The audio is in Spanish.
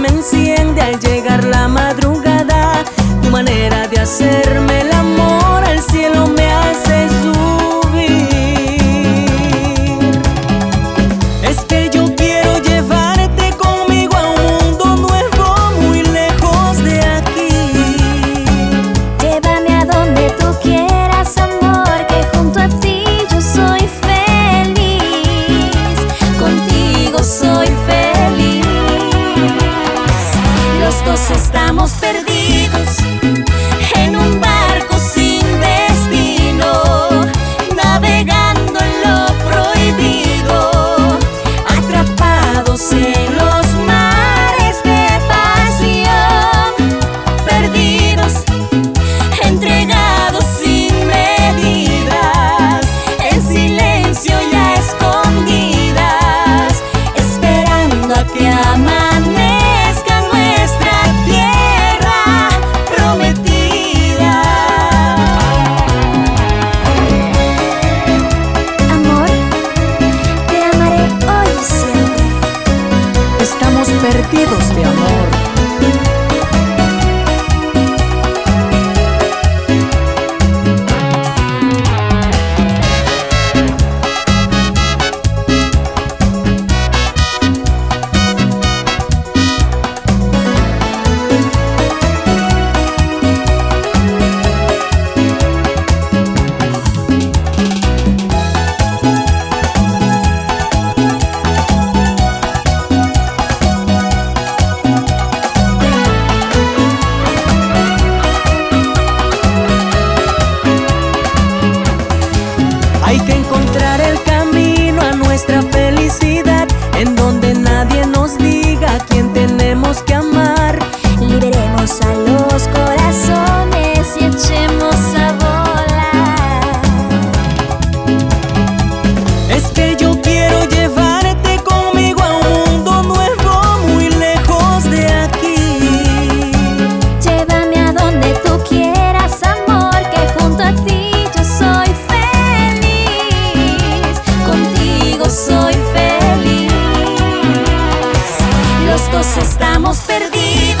me enciende al llegar la madrugada, tu manera de hacer Qualquer. Hay que soy feliz. Los dos estamos perdidos.